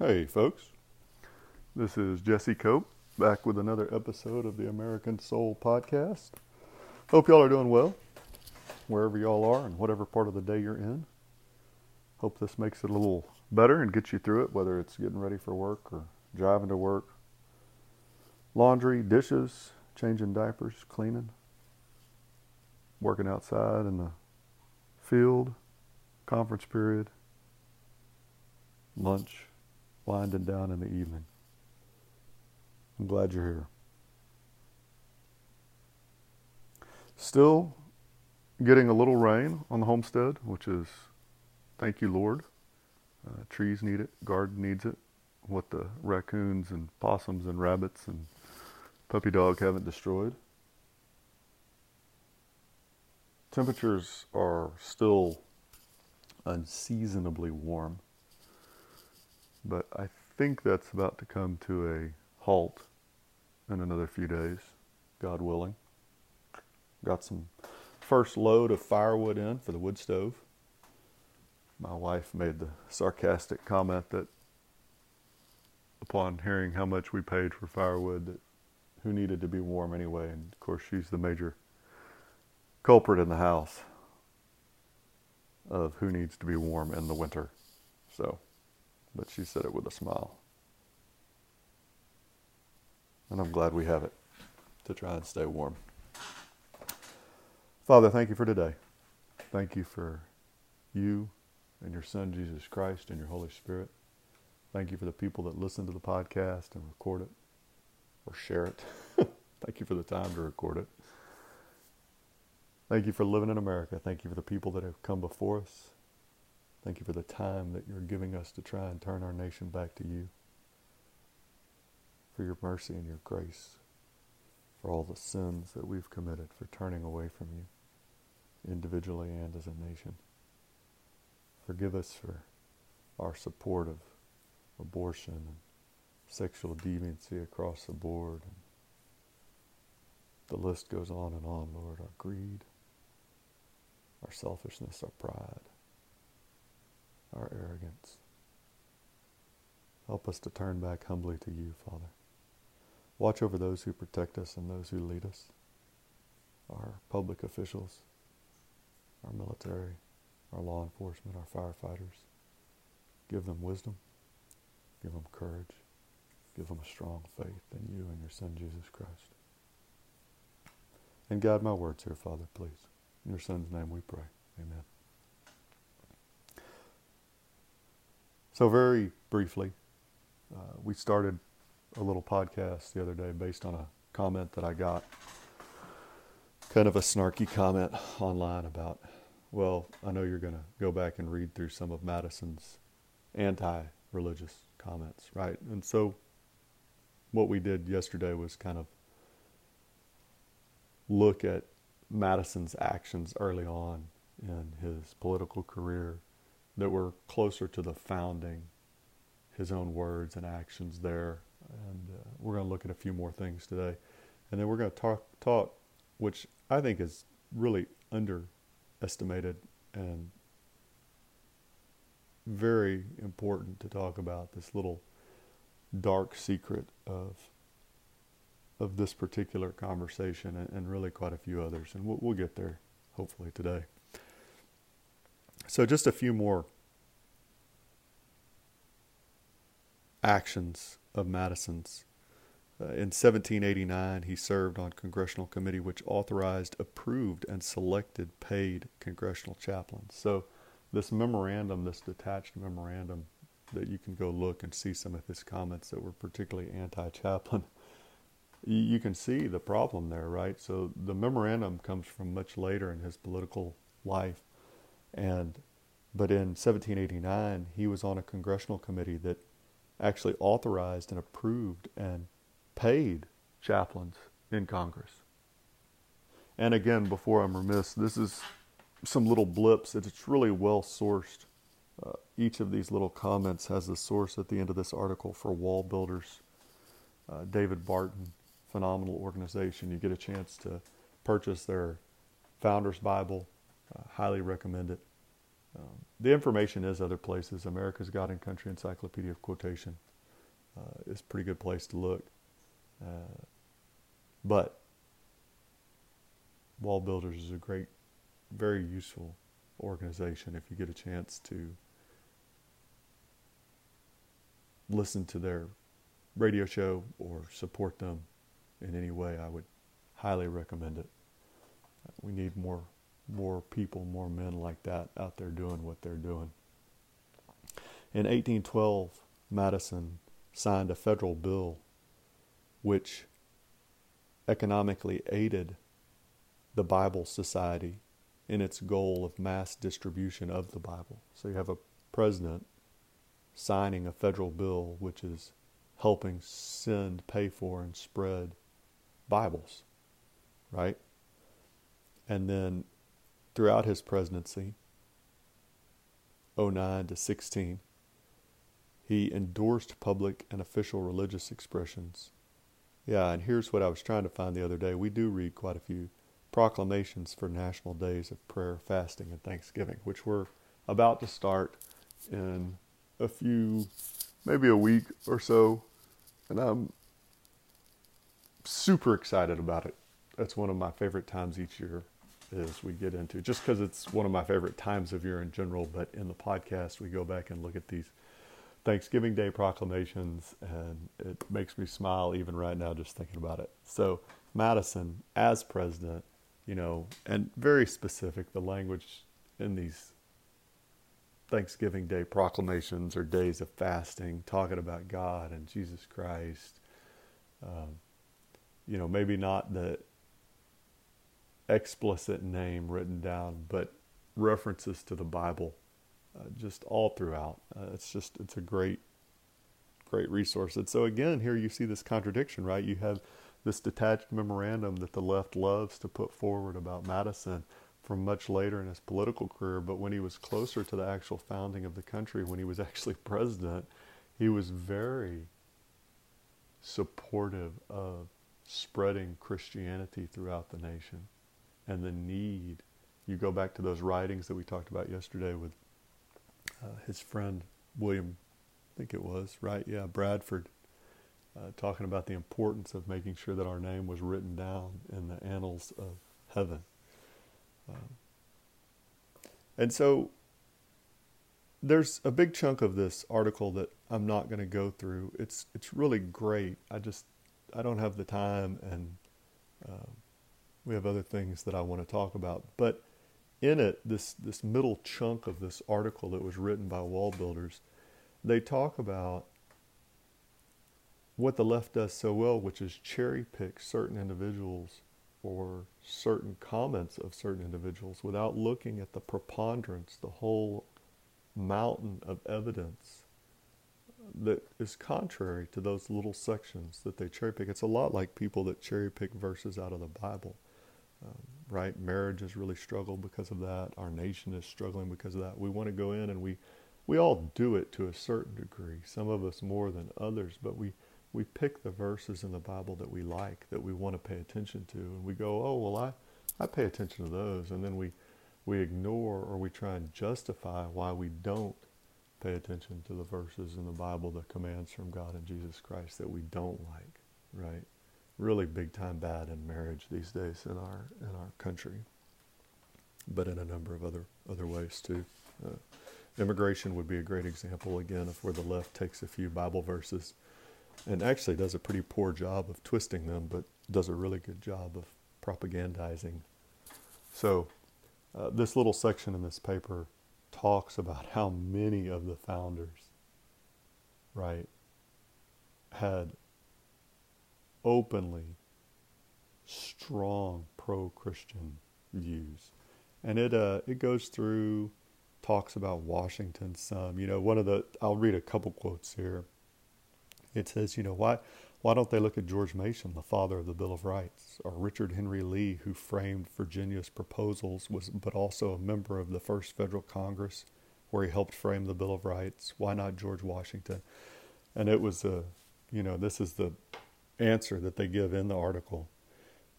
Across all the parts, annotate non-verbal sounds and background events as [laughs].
Hey, folks. This is Jesse Cope back with another episode of the American Soul Podcast. Hope y'all are doing well, wherever y'all are and whatever part of the day you're in. Hope this makes it a little better and gets you through it, whether it's getting ready for work or driving to work, laundry, dishes, changing diapers, cleaning, working outside in the field, conference period, lunch winding down in the evening. I'm glad you're here. Still getting a little rain on the homestead, which is thank you, Lord. Uh, trees need it, garden needs it. What the raccoons and possums and rabbits and puppy dog haven't destroyed. Temperatures are still unseasonably warm but I think that's about to come to a halt in another few days, God willing. Got some first load of firewood in for the wood stove. My wife made the sarcastic comment that upon hearing how much we paid for firewood that who needed to be warm anyway and of course she's the major culprit in the house of who needs to be warm in the winter. So but she said it with a smile. And I'm glad we have it to try and stay warm. Father, thank you for today. Thank you for you and your Son, Jesus Christ, and your Holy Spirit. Thank you for the people that listen to the podcast and record it or share it. [laughs] Thank you for the time to record it. Thank you for living in America. Thank you for the people that have come before us. Thank you for the time that you're giving us to try and turn our nation back to you. For your mercy and your grace. For all the sins that we've committed, for turning away from you, individually and as a nation. Forgive us for our support of abortion and sexual deviancy across the board. And the list goes on and on, Lord. Our greed, our selfishness, our pride our arrogance. Help us to turn back humbly to you, Father. Watch over those who protect us and those who lead us, our public officials, our military, our law enforcement, our firefighters. Give them wisdom, give them courage, give them a strong faith in you and your Son, Jesus Christ. And guide my words here, Father, please. In your Son's name we pray. Amen. So, very briefly, uh, we started a little podcast the other day based on a comment that I got. Kind of a snarky comment online about, well, I know you're going to go back and read through some of Madison's anti religious comments, right? And so, what we did yesterday was kind of look at Madison's actions early on in his political career that were closer to the founding, his own words and actions there. And uh, we're going to look at a few more things today. And then we're going to talk, talk, which I think is really underestimated and very important to talk about this little dark secret of of this particular conversation and, and really quite a few others. And we'll, we'll get there hopefully today. So, just a few more actions of Madison's. Uh, in 1789, he served on congressional committee which authorized, approved, and selected paid congressional chaplains. So, this memorandum, this detached memorandum, that you can go look and see some of his comments that were particularly anti-chaplain. [laughs] You can see the problem there, right? So the memorandum comes from much later in his political life, and but in 1789, he was on a congressional committee that actually authorized and approved and paid chaplains in Congress. And again, before I'm remiss, this is some little blips. It's really well sourced. Uh, each of these little comments has a source at the end of this article for wall builders. Uh, David Barton, phenomenal organization. You get a chance to purchase their Founders Bible. Uh, highly recommend it. Um, the information is other places. America's God and Country Encyclopedia of Quotation uh, is a pretty good place to look. Uh, but Wall Builders is a great, very useful organization if you get a chance to listen to their radio show or support them in any way. I would highly recommend it. We need more more people, more men like that out there doing what they're doing. In 1812, Madison signed a federal bill which economically aided the Bible Society in its goal of mass distribution of the Bible. So you have a president signing a federal bill which is helping send, pay for, and spread Bibles, right? And then throughout his presidency, 09 to 16, he endorsed public and official religious expressions. Yeah, and here's what I was trying to find the other day. We do read quite a few proclamations for national days of prayer, fasting, and thanksgiving, which we're about to start in a few, maybe a week or so. And I'm super excited about it. That's one of my favorite times each year as we get into just because it's one of my favorite times of year in general but in the podcast we go back and look at these thanksgiving day proclamations and it makes me smile even right now just thinking about it. So madison as president you know and very specific the language in these thanksgiving day proclamations or days of fasting talking about god and jesus christ um, you know maybe not the explicit name written down, but references to the Bible uh, just all throughout. Uh, it's just it's a great great resource. And so again, here you see this contradiction, right? You have this detached memorandum that the left loves to put forward about Madison from much later in his political career, but when he was closer to the actual founding of the country, when he was [laughs] actually president, he was very supportive of spreading Christianity throughout the nation and the need. You go back to those writings that we talked about yesterday with uh, his friend William, I think it was, right? Yeah, Bradford, uh, talking about the importance of making sure that our name was written down in the annals of heaven. Um, and so there's a big chunk of this article that I'm not going to go through. It's it's really great. I just I don't have the time and uh, we have other things that I want to talk about. But in it, this, this middle chunk of this article that was written by wall builders, they talk about what the left does so well, which is cherry pick certain individuals or certain comments of certain individuals without looking at the preponderance, the whole mountain of evidence that is contrary to those little sections that they cherry pick. It's a lot like people that cherry pick verses out of the Bible. Um, right? Marriage has really struggled because of that. Our nation is struggling because of that. We want to go in and we, we all do it to a certain degree. Some of us more than others, but we, we pick the verses in the Bible that we like, that we want to pay attention to, and we go, oh, well, I, I pay attention to those. And then we, we ignore or we try and justify why we don't pay attention to the verses in the Bible, the commands from God and Jesus Christ that we don't like, right? Really big time bad in marriage these days in our in our country, but in a number of other other ways too. Uh, immigration would be a great example again of where the left takes a few Bible verses and actually does a pretty poor job of twisting them, but does a really good job of propagandizing. So, uh, this little section in this paper talks about how many of the founders, right, had openly strong pro-Christian views, and it uh, it goes through talks about Washington some. You know, one of the I'll read a couple quotes here. It says, you know, why why don't they look at George Mason, the father of the Bill of Rights, or Richard Henry Lee, who framed Virginia's proposals, was but also a member of the first federal Congress, where he helped frame the Bill of Rights. Why not George Washington? And it was a, you know, this is the answer that they give in the article.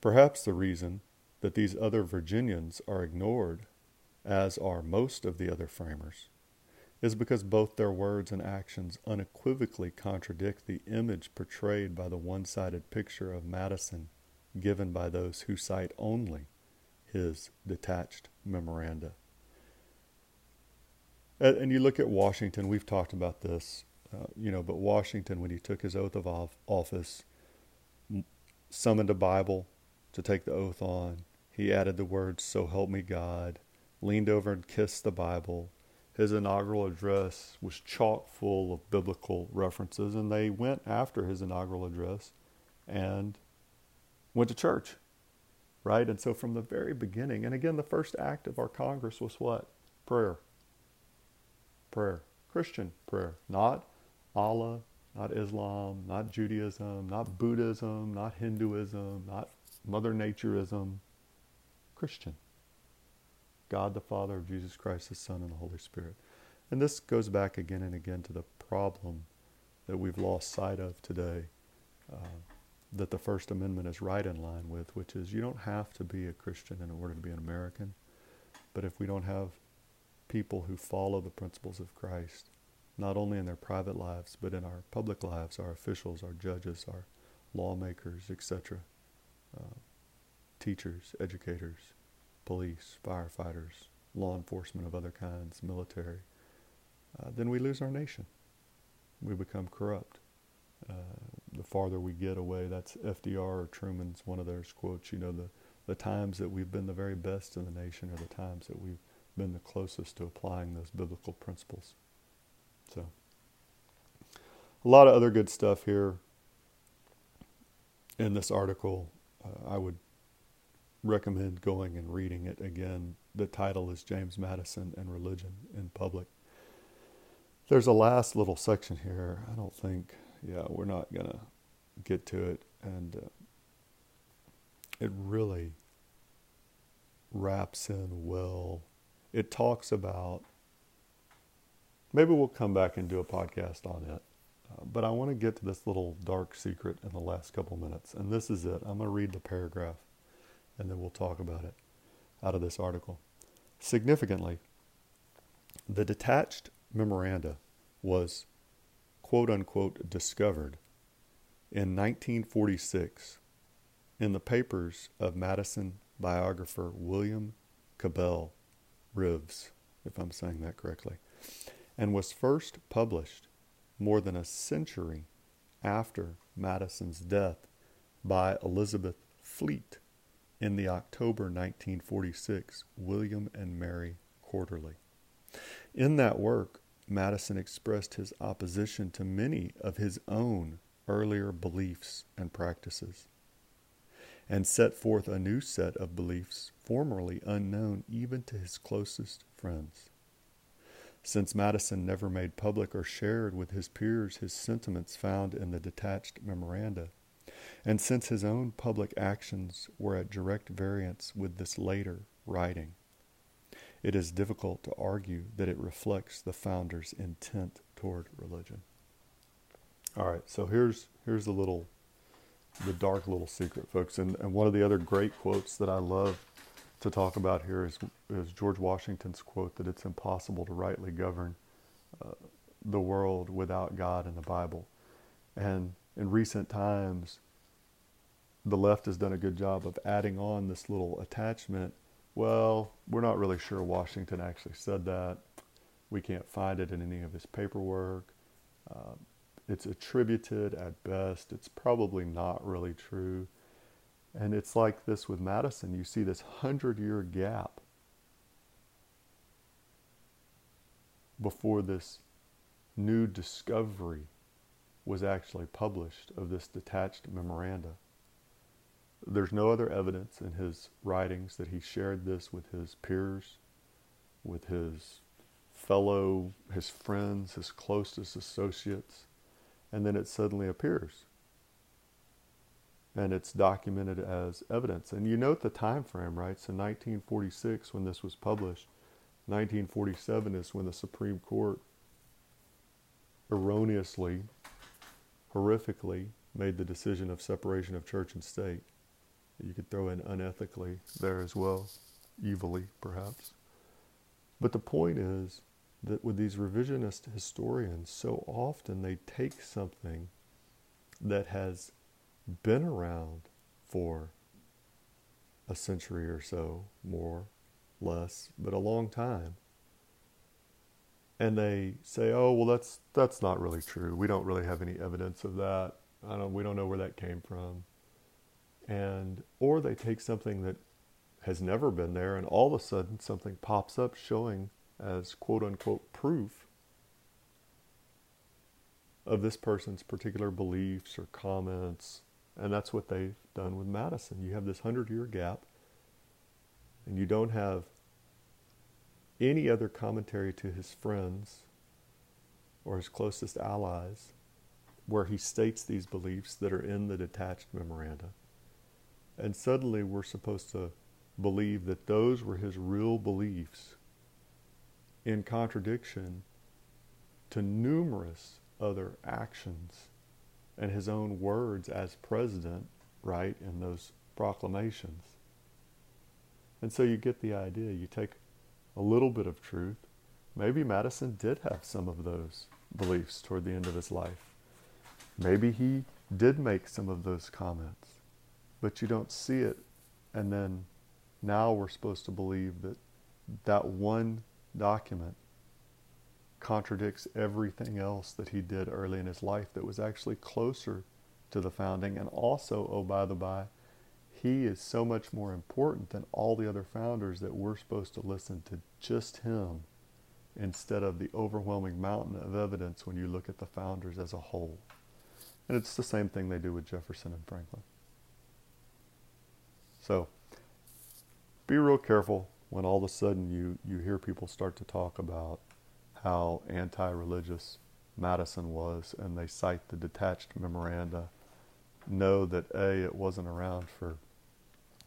Perhaps the reason that these other Virginians are ignored as are most of the other framers, is because both their words and actions unequivocally contradict the image portrayed by the one sided picture of Madison given by those who cite only his detached memoranda. And you look at Washington, we've talked about this, uh, you know, but Washington, when he took his oath of office, summoned a Bible to take the oath on. He added the words, So help me God, leaned over and kissed the Bible. His inaugural address was chock full of biblical references, and they went after his inaugural address and went to church, right? And so from the very beginning, and again, the first act of our Congress was what? Prayer. Prayer. Christian prayer. Not Allah, not Islam, not Judaism, not Buddhism, not Hinduism, not Mother Natureism. Christian. God the Father of Jesus Christ, the Son, and the Holy Spirit. And this goes back again and again to the problem that we've lost sight of today, uh, that the First Amendment is right in line with, which is you don't have to be a Christian in order to be an American. But if we don't have people who follow the principles of Christ, not only in their private lives, but in our public lives, our officials, our judges, our lawmakers, etc., uh, teachers, educators, police, firefighters, law enforcement of other kinds, military, uh, then we lose our nation. We become corrupt. Uh, the farther we get away, that's FDR or Truman's one of those quotes. You know, the, the times that we've been the very best in the nation are the times that we've been the closest to applying those biblical principles. So, a lot of other good stuff here in this article. Uh, I would recommend going and reading it again. The title is James Madison and Religion in Public. There's a last little section here. I don't think, yeah, we're not going to get to it. And uh, it really wraps in well. It talks about, maybe we'll come back and do a podcast on it. Uh, but I want to get to this little dark secret in the last couple minutes. And this is it. I'm going to read the paragraph and then we'll talk about it out of this article. Significantly, the detached memoranda was quote unquote discovered in 1946 in the papers of Madison biographer William Cabell Rives, if I'm saying that correctly, and was first published more than a century after Madison's death by Elizabeth Fleet in the October 1946 William and Mary Quarterly. In that work, Madison expressed his opposition to many of his own earlier beliefs and practices, and set forth a new set of beliefs formerly unknown even to his closest friends. Since Madison never made public or shared with his peers his sentiments found in the detached memoranda, and since his own public actions were at direct variance with this later writing, it is difficult to argue that it reflects the founder's intent toward religion. All right, so here's here's the little the dark little secret, folks. And, and one of the other great quotes that I love to talk about here is, is George Washington's quote that it's impossible to rightly govern uh, the world without God and the Bible. And in recent times, the left has done a good job of adding on this little attachment. Well, we're not really sure Washington actually said that. We can't find it in any of his paperwork. Uh, it's attributed at best. It's probably not really true. And it's like this with Madison. You see this hundred year gap before this new discovery was actually published of this detached memoranda. There's no other evidence in his writings that he shared this with his peers, with his fellow, his friends, his closest associates, and then it suddenly appears. And it's documented as evidence. And you note the time frame, right? So 1946 when this was published. 1947 is when the Supreme Court erroneously, horrifically made the decision of separation of church and state. You could throw in unethically there as well, evilly perhaps. But the point is that with these revisionist historians, so often they take something that has been around for a century or so, more, less, but a long time. And they say, "Oh, well, that's that's not really true. We don't really have any evidence of that. I don't. We don't know where that came from." And or they take something that has never been there, and all of a sudden something pops up showing as quote unquote proof of this person's particular beliefs or comments. And that's what they've done with Madison. You have this hundred year gap, and you don't have any other commentary to his friends or his closest allies where he states these beliefs that are in the detached memoranda. And suddenly we're supposed to believe that those were his real beliefs in contradiction to numerous other actions and his own words as president, right, in those proclamations. And so you get the idea. You take a little bit of truth. Maybe Madison did have some of those beliefs toward the end of his life. Maybe he did make some of those comments, but you don't see it. And then now we're supposed to believe that that one document contradicts everything else that he did early in his life that was actually closer to the founding. And also, oh, by the by, he is so much more important than all the other founders that we're supposed to listen to just him instead of the overwhelming mountain of evidence when you look at the founders as a whole. And it's the same thing they do with Jefferson and Franklin. So be real careful when all of a sudden you, you hear people start to talk about how anti religious Madison was and they cite the detached memoranda. Know that A, it wasn't around for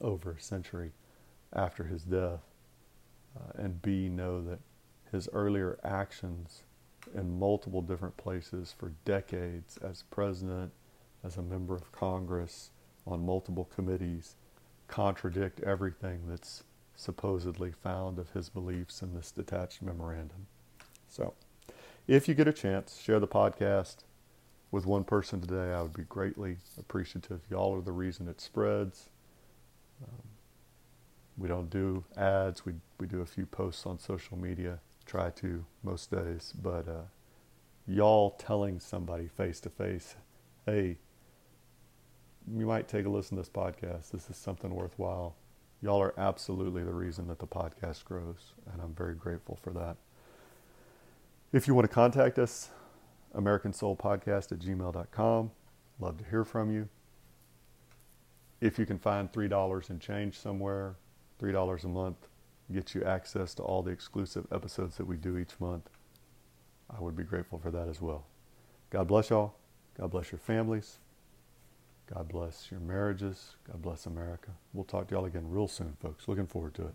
over a century after his death, uh, and B, know that his earlier actions in multiple different places for decades as president, as a member of Congress, on multiple committees, contradict everything that's supposedly found of his beliefs in this detached memorandum. So, if you get a chance, share the podcast with one person today. I would be greatly appreciative. Y'all are the reason it spreads. Um, we don't do ads. We we do a few posts on social media. Try to most days, but uh, y'all telling somebody face to face, hey, you might take a listen to this podcast. This is something worthwhile. Y'all are absolutely the reason that the podcast grows, and I'm very grateful for that. If you want to contact us, American Soul Podcast at gmail.com. Love to hear from you. If you can find $3 and change somewhere, $3 a month gets you access to all the exclusive episodes that we do each month. I would be grateful for that as well. God bless y'all. God bless your families. God bless your marriages. God bless America. We'll talk to y'all again real soon, folks. Looking forward to it.